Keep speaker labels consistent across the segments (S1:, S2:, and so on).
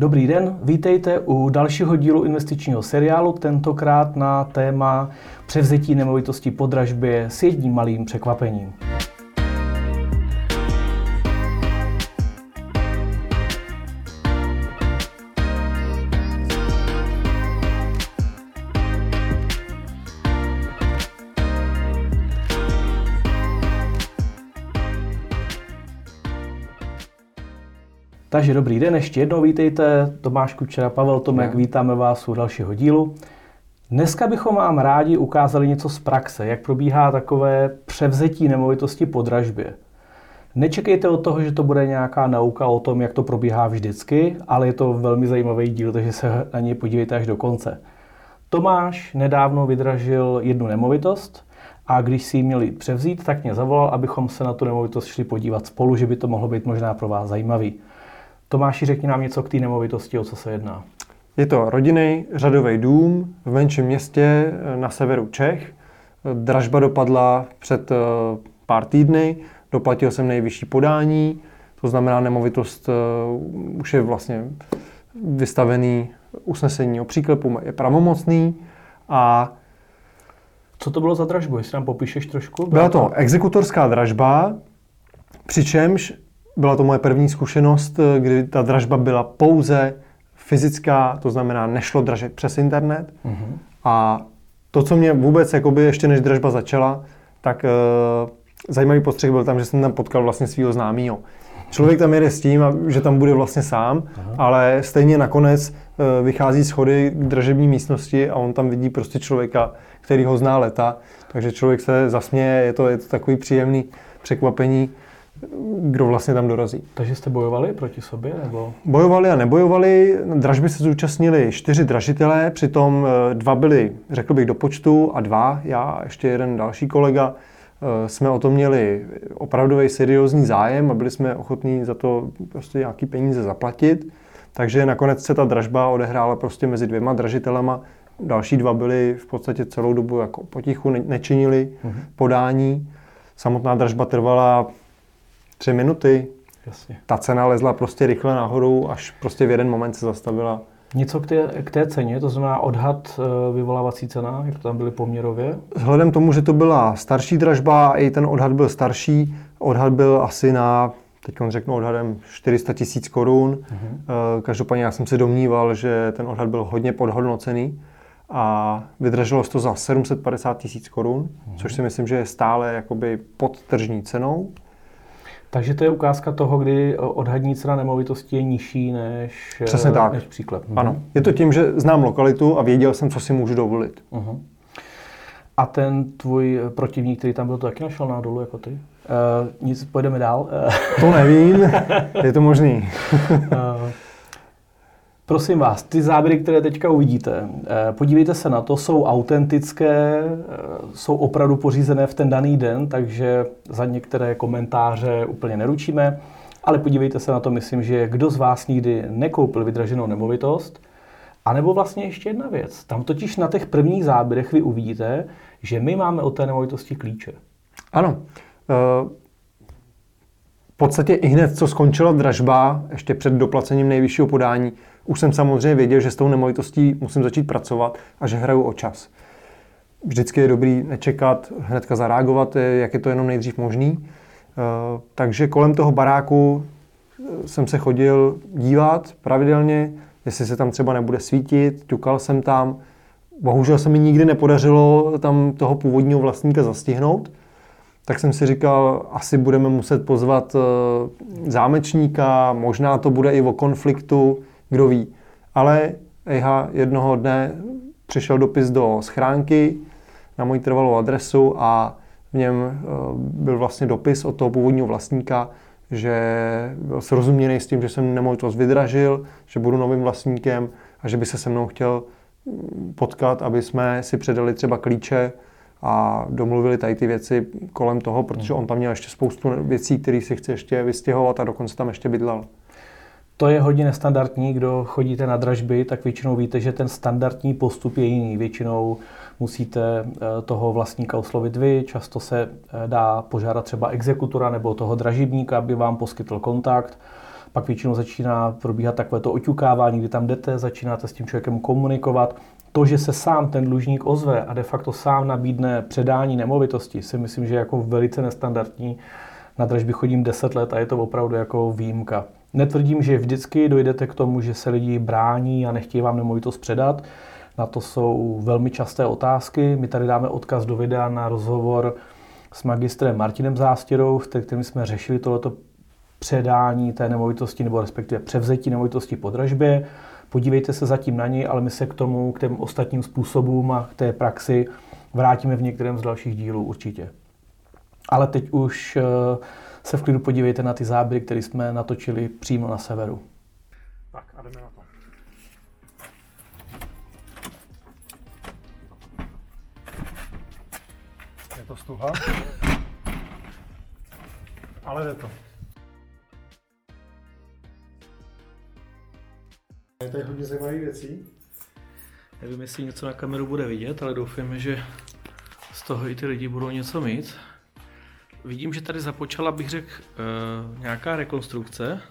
S1: Dobrý den, vítejte u dalšího dílu investičního seriálu, tentokrát na téma převzetí nemovitosti po dražbě s jedním malým překvapením. Takže dobrý den, ještě jednou vítejte. Tomáš Kučera, Pavel Tomek, vítáme vás u dalšího dílu. Dneska bychom vám rádi ukázali něco z praxe, jak probíhá takové převzetí nemovitosti po dražbě. Nečekejte od toho, že to bude nějaká nauka o tom, jak to probíhá vždycky, ale je to velmi zajímavý díl, takže se na něj podívejte až do konce. Tomáš nedávno vydražil jednu nemovitost a když si ji měli převzít, tak mě zavolal, abychom se na tu nemovitost šli podívat spolu, že by to mohlo být možná pro vás zajímavý. Tomáši, řekni nám něco k té nemovitosti, o co se jedná.
S2: Je to rodinný řadový dům v menším městě eh, na severu Čech. Dražba dopadla před eh, pár týdny, doplatil jsem nejvyšší podání, to znamená nemovitost eh, už je vlastně vystavený usnesení o příklepu, je pravomocný a
S1: co to bylo za dražbu, jestli nám popíšeš trošku?
S2: Byla to exekutorská dražba, přičemž byla to moje první zkušenost, eh, kdy ta dražba byla pouze fyzická, to znamená, nešlo dražit přes internet. Mm-hmm. A to, co mě vůbec, jakoby ještě než dražba začala, tak uh, zajímavý postřeh byl tam, že jsem tam potkal vlastně svého známého. Člověk tam jede s tím, že tam bude vlastně sám, Aha. ale stejně nakonec uh, vychází schody k dražební místnosti a on tam vidí prostě člověka, který ho zná leta, takže člověk se zasměje, je to, je to takový příjemný překvapení kdo vlastně tam dorazí.
S1: Takže jste bojovali proti sobě? Nebo?
S2: Bojovali a nebojovali. Dražby se zúčastnili čtyři dražitelé, přitom eh, dva byli, řekl bych, do počtu a dva, já a ještě jeden další kolega, eh, jsme o to měli opravdový seriózní zájem a byli jsme ochotní za to prostě nějaký peníze zaplatit. Takže nakonec se ta dražba odehrála prostě mezi dvěma dražitelema. Další dva byli v podstatě celou dobu jako potichu, nečinili mm-hmm. podání. Samotná dražba trvala tři minuty. Jasně. Ta cena lezla prostě rychle nahoru, až prostě v jeden moment se zastavila.
S1: Něco k té, k té ceně, to znamená odhad eh, vyvolávací cena, jak to tam byly poměrově?
S2: Vzhledem tomu, že to byla starší dražba, i ten odhad byl starší, odhad byl asi na, teď on řeknu odhadem 400 tisíc korun. Uh-huh. Každopádně já jsem se domníval, že ten odhad byl hodně podhodnocený a vydražilo se to za 750 tisíc korun, uh-huh. což si myslím, že je stále jakoby pod tržní cenou.
S1: Takže to je ukázka toho, kdy odhadní cena nemovitosti je nižší než,
S2: Přesně tak.
S1: než příklad.
S2: Ano. Je to tím, že znám lokalitu a věděl jsem, co si můžu dovolit. Uh-huh.
S1: A ten tvůj protivník, který tam byl, to taky našel na dolu jako ty? Uh, nic, pojedeme dál.
S2: to nevím, je to možný.
S1: uh, Prosím vás, ty záběry, které teďka uvidíte, eh, podívejte se na to, jsou autentické, eh, jsou opravdu pořízené v ten daný den, takže za některé komentáře úplně neručíme, ale podívejte se na to, myslím, že kdo z vás nikdy nekoupil vydraženou nemovitost, a nebo vlastně ještě jedna věc. Tam totiž na těch prvních záběrech vy uvidíte, že my máme od té nemovitosti klíče.
S2: Ano. Eh, v podstatě i hned, co skončila dražba, ještě před doplacením nejvyššího podání, už jsem samozřejmě věděl, že s tou nemovitostí musím začít pracovat a že hraju o čas. Vždycky je dobrý nečekat, hnedka zareagovat, jak je to jenom nejdřív možný. Eh, takže kolem toho baráku eh, jsem se chodil dívat pravidelně, jestli se tam třeba nebude svítit, ťukal jsem tam. Bohužel se mi nikdy nepodařilo tam toho původního vlastníka zastihnout, tak jsem si říkal, asi budeme muset pozvat eh, zámečníka, možná to bude i o konfliktu, kdo ví. Ale EIHA jednoho dne přišel dopis do schránky na moji trvalou adresu a v něm eh, byl vlastně dopis od toho původního vlastníka, že byl srozuměný s tím, že jsem nemovitost vydražil, že budu novým vlastníkem a že by se se mnou chtěl mm, potkat, aby jsme si předali třeba klíče a domluvili tady ty věci kolem toho, protože on tam měl ještě spoustu věcí, které si chce ještě vystěhovat a dokonce tam ještě bydlel.
S1: To je hodně nestandardní, kdo chodíte na dražby, tak většinou víte, že ten standardní postup je jiný. Většinou musíte eh, toho vlastníka oslovit vy, často se eh, dá požádat třeba exekutora nebo toho dražebníka, aby vám poskytl kontakt. Pak většinou začíná probíhat takové to oťukávání, kdy tam jdete, začínáte s tím člověkem komunikovat. To, že se sám ten dlužník ozve a de facto sám nabídne předání nemovitosti, si myslím, že je jako velice nestandardní. Na dražby chodím 10 let a je to opravdu jako výjimka. Netvrdím, že vždycky dojdete k tomu, že se lidi brání a nechtějí vám nemovitost předat. Na to jsou velmi časté otázky. My tady dáme odkaz do videa na rozhovor s magistrem Martinem Zástěrou, kterým jsme řešili tohleto předání té nemovitosti nebo respektive převzetí nemovitosti po dražbě. Podívejte se zatím na něj, ale my se k tomu, k těm ostatním způsobům a k té praxi vrátíme v některém z dalších dílů určitě. Ale teď už eh, se v klidu podívejte na ty záběry, které jsme natočili přímo na severu.
S2: Tak a jdeme na to. Je to stuha. Ale jde to. Je tady hodně zajímavých věcí.
S1: Nevím, jestli něco na kameru bude vidět, ale doufám, že z toho i ty lidi budou něco mít. Vidím, že tady započala, bych řekl, uh, nějaká rekonstrukce.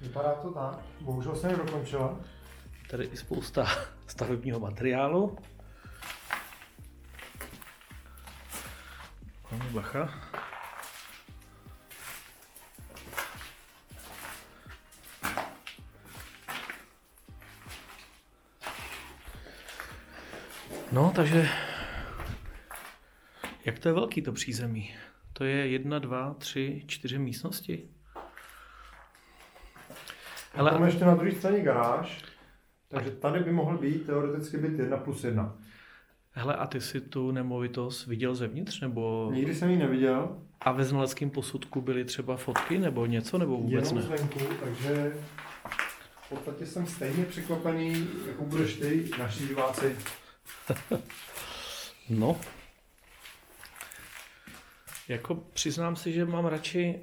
S2: Vypadá to tak. Bohužel se nedokončila.
S1: Tady i spousta stavebního materiálu. Pane bacha. No, takže jak to je velký to přízemí? To je jedna, dva, tři, čtyři místnosti.
S2: Ale tam ještě na druhé straně garáž, takže tady by mohl být teoreticky být jedna plus jedna.
S1: Hele, a ty si tu nemovitost viděl zevnitř, nebo...
S2: Nikdy jsem ji neviděl.
S1: A ve znaleckém posudku byly třeba fotky, nebo něco, nebo vůbec
S2: Jenom
S1: ne?
S2: zvenku, takže v podstatě jsem stejně překvapený, jako budeš ty, naši diváci.
S1: no. Jako přiznám si, že mám radši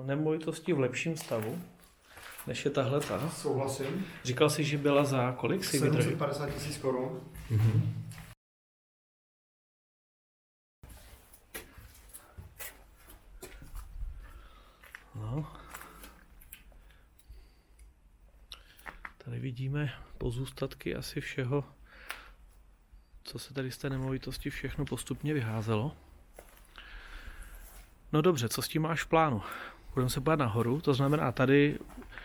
S1: uh, nemovitosti v lepším stavu, než je tahle ta.
S2: Souhlasím.
S1: Říkal jsi, že byla za kolik si vydržel?
S2: 750 tisíc korun.
S1: Mm-hmm. No. Tady vidíme pozůstatky asi všeho, co se tady z té nemovitosti všechno postupně vyházelo. No dobře, co s tím máš v plánu? Budeme se podívat nahoru, to znamená tady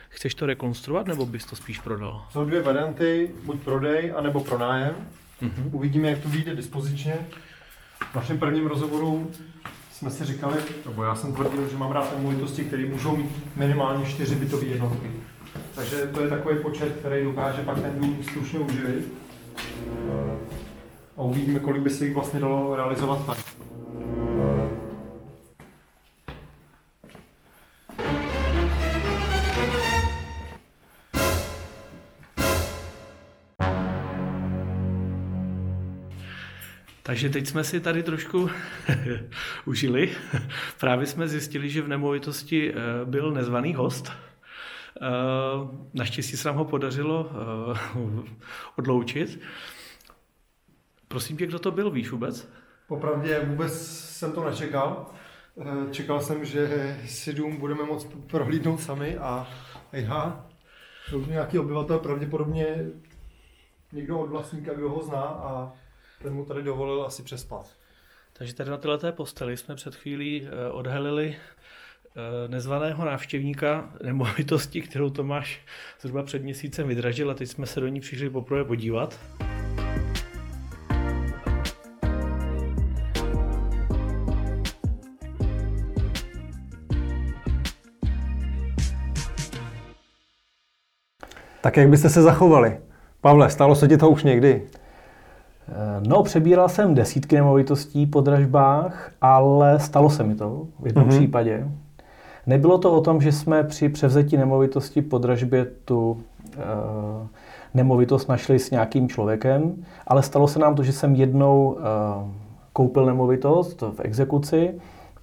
S1: chceš to rekonstruovat nebo bys to spíš prodal?
S2: Jsou dvě varianty, buď prodej, anebo pronájem.
S1: Mhm.
S2: Uvidíme, jak to vyjde dispozičně. V našem prvním rozhovoru jsme si říkali, nebo já jsem tvrdil, že mám rád nemovitosti, které můžou mít minimálně čtyři bytové jednotky. Takže to je takový počet, který dokáže pak ten dům slušně uživit. A uvidíme, kolik by se jich vlastně dalo realizovat tak.
S1: Takže teď jsme si tady trošku užili. Právě jsme zjistili, že v nemovitosti eh, byl nezvaný host. Eh, naštěstí se nám ho podařilo eh, odloučit. Prosím tě, kdo to byl, víš vůbec?
S2: Popravdě vůbec jsem to nečekal. Čekal jsem, že si dům budeme moct prohlídnout sami a já, to už nějaký obyvatel, pravděpodobně někdo od vlastníka, kdo ho zná a ten mu tady dovolil asi přespat.
S1: Takže tady na této posteli jsme před chvílí odhalili nezvaného návštěvníka nemovitosti, kterou Tomáš zhruba před měsícem vydražil a teď jsme se do ní přišli poprvé podívat.
S2: Tak jak byste se zachovali? Pavle, stalo se ti to už někdy?
S1: No, přebíral jsem desítky nemovitostí po dražbách, ale stalo se mi to v jednom mm-hmm. případě. Nebylo to o tom, že jsme při převzetí nemovitosti po dražbě tu uh, nemovitost našli s nějakým člověkem, ale stalo se nám to, že jsem jednou uh, koupil nemovitost v exekuci,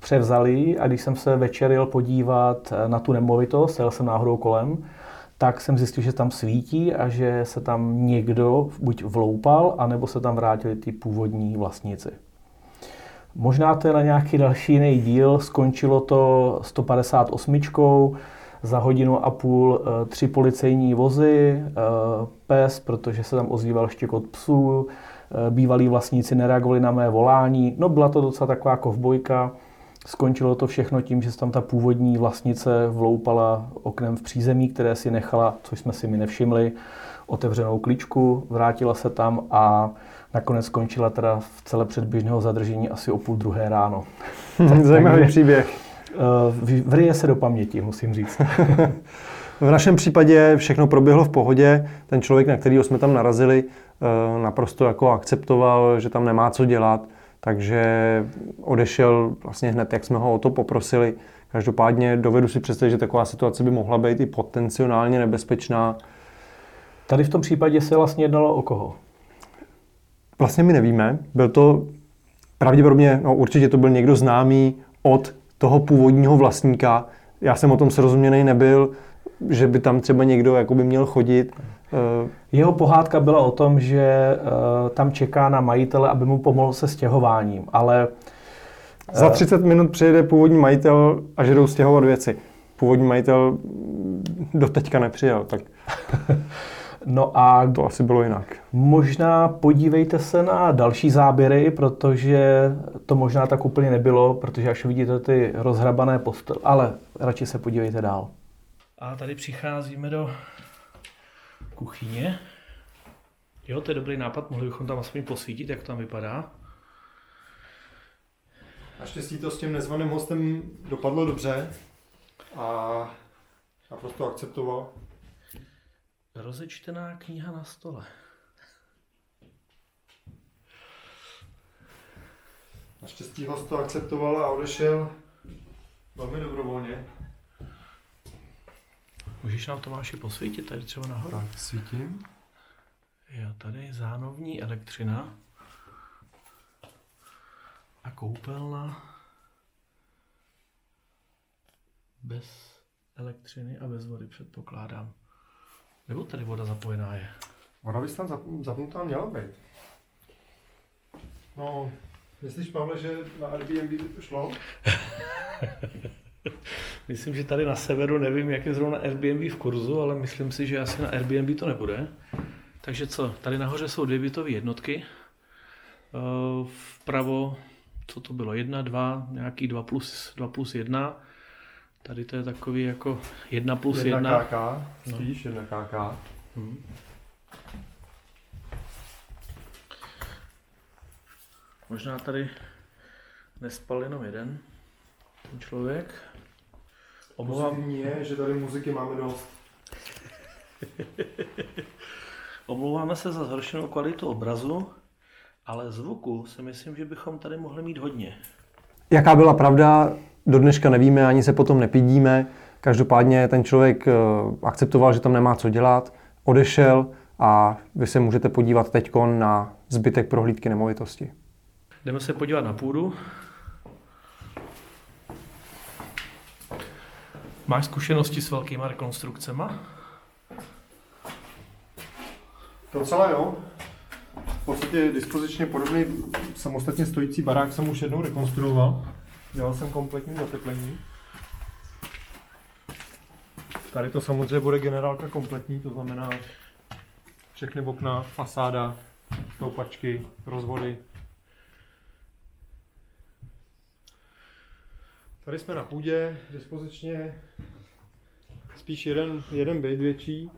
S1: převzali a když jsem se večer jel podívat na tu nemovitost, jel jsem náhodou kolem, tak jsem zjistil, že tam svítí a že se tam někdo buď vloupal, anebo se tam vrátili ty původní vlastníci. Možná to je na nějaký další jiný díl, skončilo to 158. za hodinu a půl eh, tři policejní vozy, eh, pes, protože se tam ozýval štěkot psů, bývalí vlastníci nereagovali na mé volání. No byla to docela taková kovbojka. Skončilo to všechno tím, že se tam ta původní vlastnice vloupala oknem v přízemí, které si nechala, což jsme si mi nevšimli, otevřenou klíčku, vrátila se tam a nakonec skončila teda v celé předběžného zadržení asi o půl druhé ráno.
S2: Zajímavý příběh.
S1: Eh, Vrije se do paměti, musím říct.
S2: v našem případě všechno proběhlo v pohodě. Ten člověk, na kterého jsme tam narazili, eh, naprosto jako akceptoval, že tam nemá co dělat, takže odešel vlastně hned, jak jsme ho o to poprosili. Každopádně dovedu si představit, že taková situace by mohla být i potenciálně nebezpečná.
S1: Tady v tom případě se vlastně jednalo o koho?
S2: Vlastně my nevíme. Byl to pravděpodobně, no určitě to byl někdo známý od toho původního vlastníka. Já jsem o tom srozuměný nebyl, že by tam třeba někdo jakoby měl chodit.
S1: Eh, Jeho pohádka byla o tom, že eh, tam čeká na majitele, aby mu pomohl se stěhováním, ale...
S2: Za 30 minut přijede původní majitel a že jdou stěhovat věci. Původní majitel do teďka nepřijel, tak...
S1: No a
S2: to asi bylo jinak.
S1: Možná podívejte se na další záběry, protože to možná tak úplně nebylo, protože až vidíte ty rozhrabané postel, ale radši se podívejte dál. A tady přicházíme do kuchyně. Jo, to je dobrý nápad, mohli bychom tam aspoň posvítit, jak to tam vypadá.
S2: Naštěstí to s tím nezvaným hostem dopadlo dobře a naprosto akceptoval.
S1: Rozečtená kniha na stole.
S2: Naštěstí host to akceptoval a odešel velmi dobrovolně.
S1: Můžeš nám Tomáši posvítit tady třeba nahoru?
S2: Tak, svítím.
S1: Jo, tady zánovní elektřina a koupelna bez elektřiny a bez vody předpokládám. Nebo tady voda zapojená je?
S2: Voda by tam zapnutá měla být. No, myslíš, Pavle, že na Airbnb by to šlo?
S1: myslím, že tady na severu, nevím, jak je zrovna Airbnb v kurzu, ale myslím si, že asi na Airbnb to nebude. Takže co, tady nahoře jsou dvě bytové jednotky. Eh, vpravo, co to bylo, jedna, dva, nějaký dva plus, dva plus jedna. Tady to je takový jako jedna plus jedna.
S2: Jedna KK, spíš no. jedna KK. Hmm.
S1: Možná tady nespal jenom jeden ten člověk.
S2: Omlouvám... je, že tady muziky máme dost.
S1: Omlouváme se za zhoršenou kvalitu obrazu, ale zvuku si myslím, že bychom tady mohli mít hodně.
S2: Jaká byla pravda, do dneška nevíme, ani se potom nepidíme. Každopádně ten člověk eh, akceptoval, že tam nemá co dělat, odešel a vy se můžete podívat teď na zbytek prohlídky nemovitosti.
S1: Jdeme se podívat na půdu. Máš zkušenosti s velkýma rekonstrukcemi?
S2: Docela jo. V podstatě dispozičně podobný samostatně stojící barák jsem už jednou rekonstruoval. Dělal jsem kompletní zateplení. Tady to samozřejmě bude generálka kompletní, to znamená všechny okna, fasáda, stoupačky, rozvody. Tady jsme na půdě, dispozičně spíš jeden, jeden byt větší,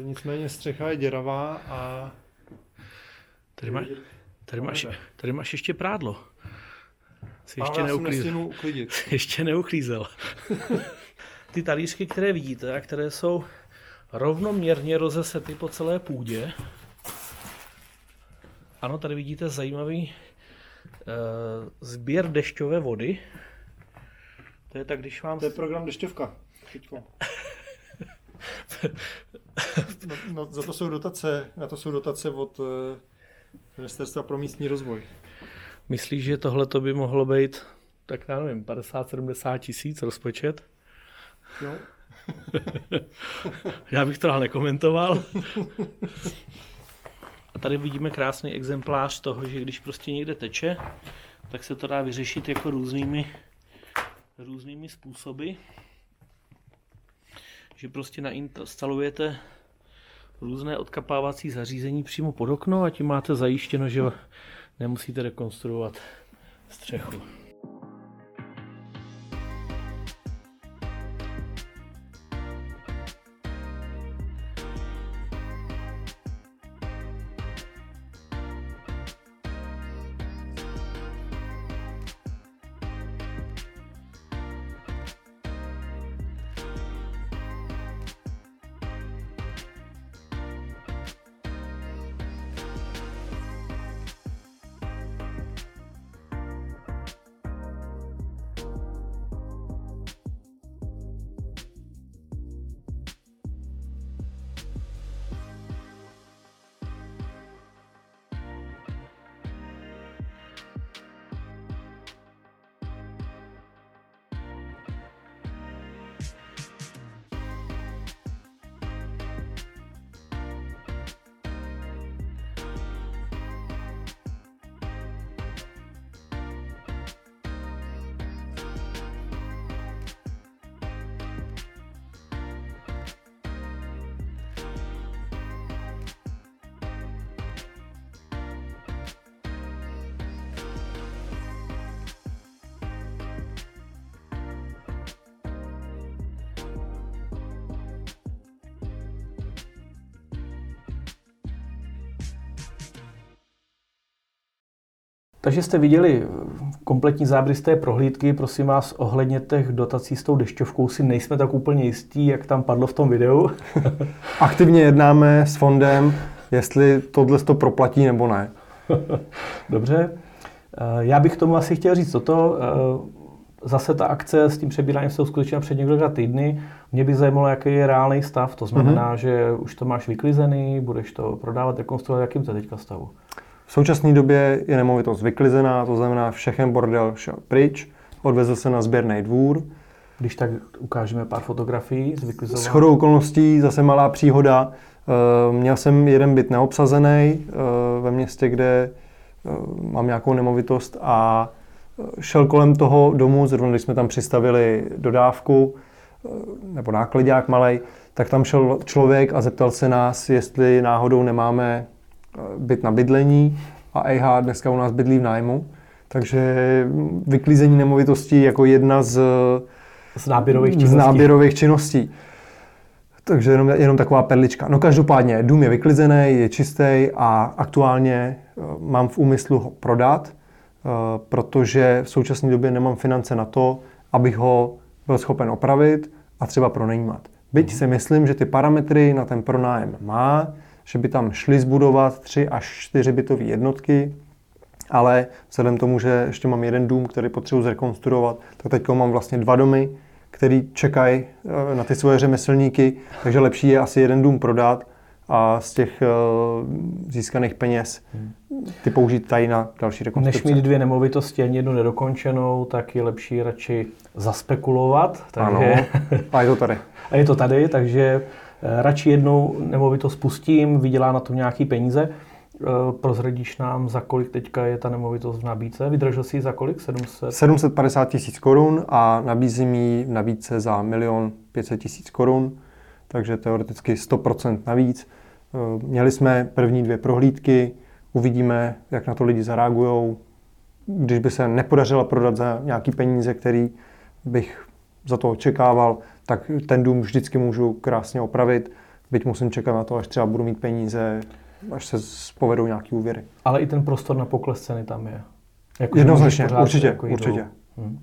S2: e, nicméně střecha je děravá a...
S1: Tady, má, tady, máš, tady máš ještě prádlo. Jsi ještě neuklízel. ještě neuklízel. Ty talířky, které vidíte a které jsou rovnoměrně rozesety po celé půdě. Ano, tady vidíte zajímavý uh, sběr dešťové vody. To je tak, když vám...
S2: To je program dešťovka. no, no, za to jsou dotace, na to jsou dotace od uh, Ministerstva pro místní rozvoj.
S1: Myslíš, že tohle by mohlo být, tak já nevím, 50-70 tisíc rozpočet?
S2: Jo.
S1: já bych to nekomentoval. A tady vidíme krásný exemplář toho, že když prostě někde teče, tak se to dá vyřešit jako různými, různými způsoby. že prostě nainstalujete různé odkapávací zařízení přímo pod okno a tím máte zajištěno, že nemusíte rekonstruovat střechu. Takže jste viděli kompletní záběr z té prohlídky. Prosím vás, ohledně těch dotací s tou dešťovkou si nejsme tak úplně jistí, jak tam padlo v tom videu.
S2: Aktivně jednáme s fondem, jestli tohle to proplatí nebo ne.
S1: Dobře. Eh, já bych tomu asi chtěl říct toto. Eh, zase ta akce s tím přebíráním se uskutečnila před několika týdny. Mě by zajímalo, jaký je reálný stav. To znamená, mm-hmm. že už to máš vyklizený, budeš to prodávat, rekonstruovat, jakým to teďka stavu?
S2: V současné době je nemovitost vyklizená, to znamená všechen bordel šel pryč, odvezl se na sběrný dvůr.
S1: Když tak ukážeme pár fotografií z vyklizování.
S2: S chodou okolností zase malá příhoda. Eh, měl jsem jeden byt neobsazený eh, ve městě, kde eh, mám nějakou nemovitost a šel kolem toho domu, zrovna když jsme tam přistavili dodávku nebo nákladák malej, tak tam šel člověk a zeptal se nás, jestli náhodou nemáme byt na bydlení a EH dneska u nás bydlí v nájmu. Takže vyklízení nemovitostí jako jedna z,
S1: z, náběrových, činností.
S2: z náběrových činností. Takže jenom, jenom taková perlička. No každopádně, dům je vyklizený, je čistý a aktuálně eh, mám v úmyslu ho prodat, eh, protože v současné době nemám finance na to, abych ho byl schopen opravit a třeba pronajímat. Byť si myslím, že ty parametry na ten pronájem má, že by tam šli zbudovat tři až čtyři bytové jednotky, ale vzhledem tomu, že ještě mám jeden dům, který potřebuji zrekonstruovat, tak teď mám vlastně dva domy, který čekají eh, na ty svoje řemeslníky, takže lepší je asi jeden dům prodat a z těch eh, získaných peněz ty použít tady na další rekonstrukce.
S1: Než mít dvě nemovitosti ani jednu nedokončenou, tak je lepší radši zaspekulovat.
S2: Takže... Ano, a je to tady.
S1: A je to tady, takže radši jednou nemovitost pustím, vydělá na tom nějaký peníze. Eh, prozradíš nám, za kolik teďka je ta nemovitost v nabídce? Vydržel si ji za kolik? 700?
S2: 750 tisíc korun a nabízím ji v nabídce za milion 500 tisíc korun, takže teoreticky 100% navíc. Eh, měli jsme první dvě prohlídky, uvidíme, jak na to lidi zareagují. Když by se nepodařila prodat za nějaký peníze, který bych za to očekával, tak ten dům vždycky můžu krásně opravit, byť musím čekat na to, až třeba budu mít peníze, až se povedou nějaký úvěry.
S1: Ale i ten prostor na pokles ceny tam je.
S2: Jako, Jednoznačně, určitě, jako určitě. Hmm.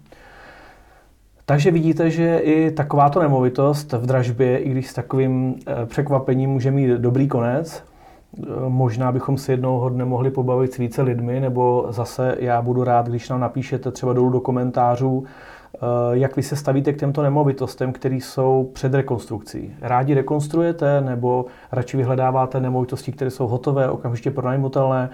S1: Takže vidíte, že i takováto nemovitost v dražbě, i když s takovým eh, překvapením může mít dobrý konec, eh, Možná bychom si jednoho dne mohli pobavit s více lidmi, nebo zase já budu rád, když nám napíšete třeba dolů do komentářů, jak vy se stavíte k těmto nemovitostem, které jsou před rekonstrukcí? Rádi rekonstruujete nebo radši vyhledáváte nemovitosti, které jsou hotové, okamžitě pronajmutelné?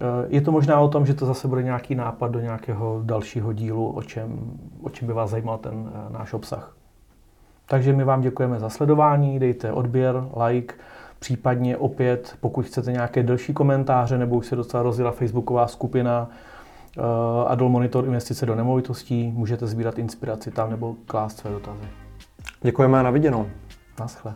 S1: Eh, je to možná o tom, že to zase bude nějaký nápad do nějakého dalšího dílu, o čem, o čem by vás zajímal ten eh, náš obsah. Takže my vám děkujeme za sledování, dejte odběr, like, případně opět, pokud chcete nějaké delší komentáře, nebo už se docela rozjela facebooková skupina, Eh, Adol Monitor investice do nemovitostí. Můžete sbírat inspiraci tam nebo klást své dotazy.
S2: Děkujeme a na viděnou.
S1: Naschle.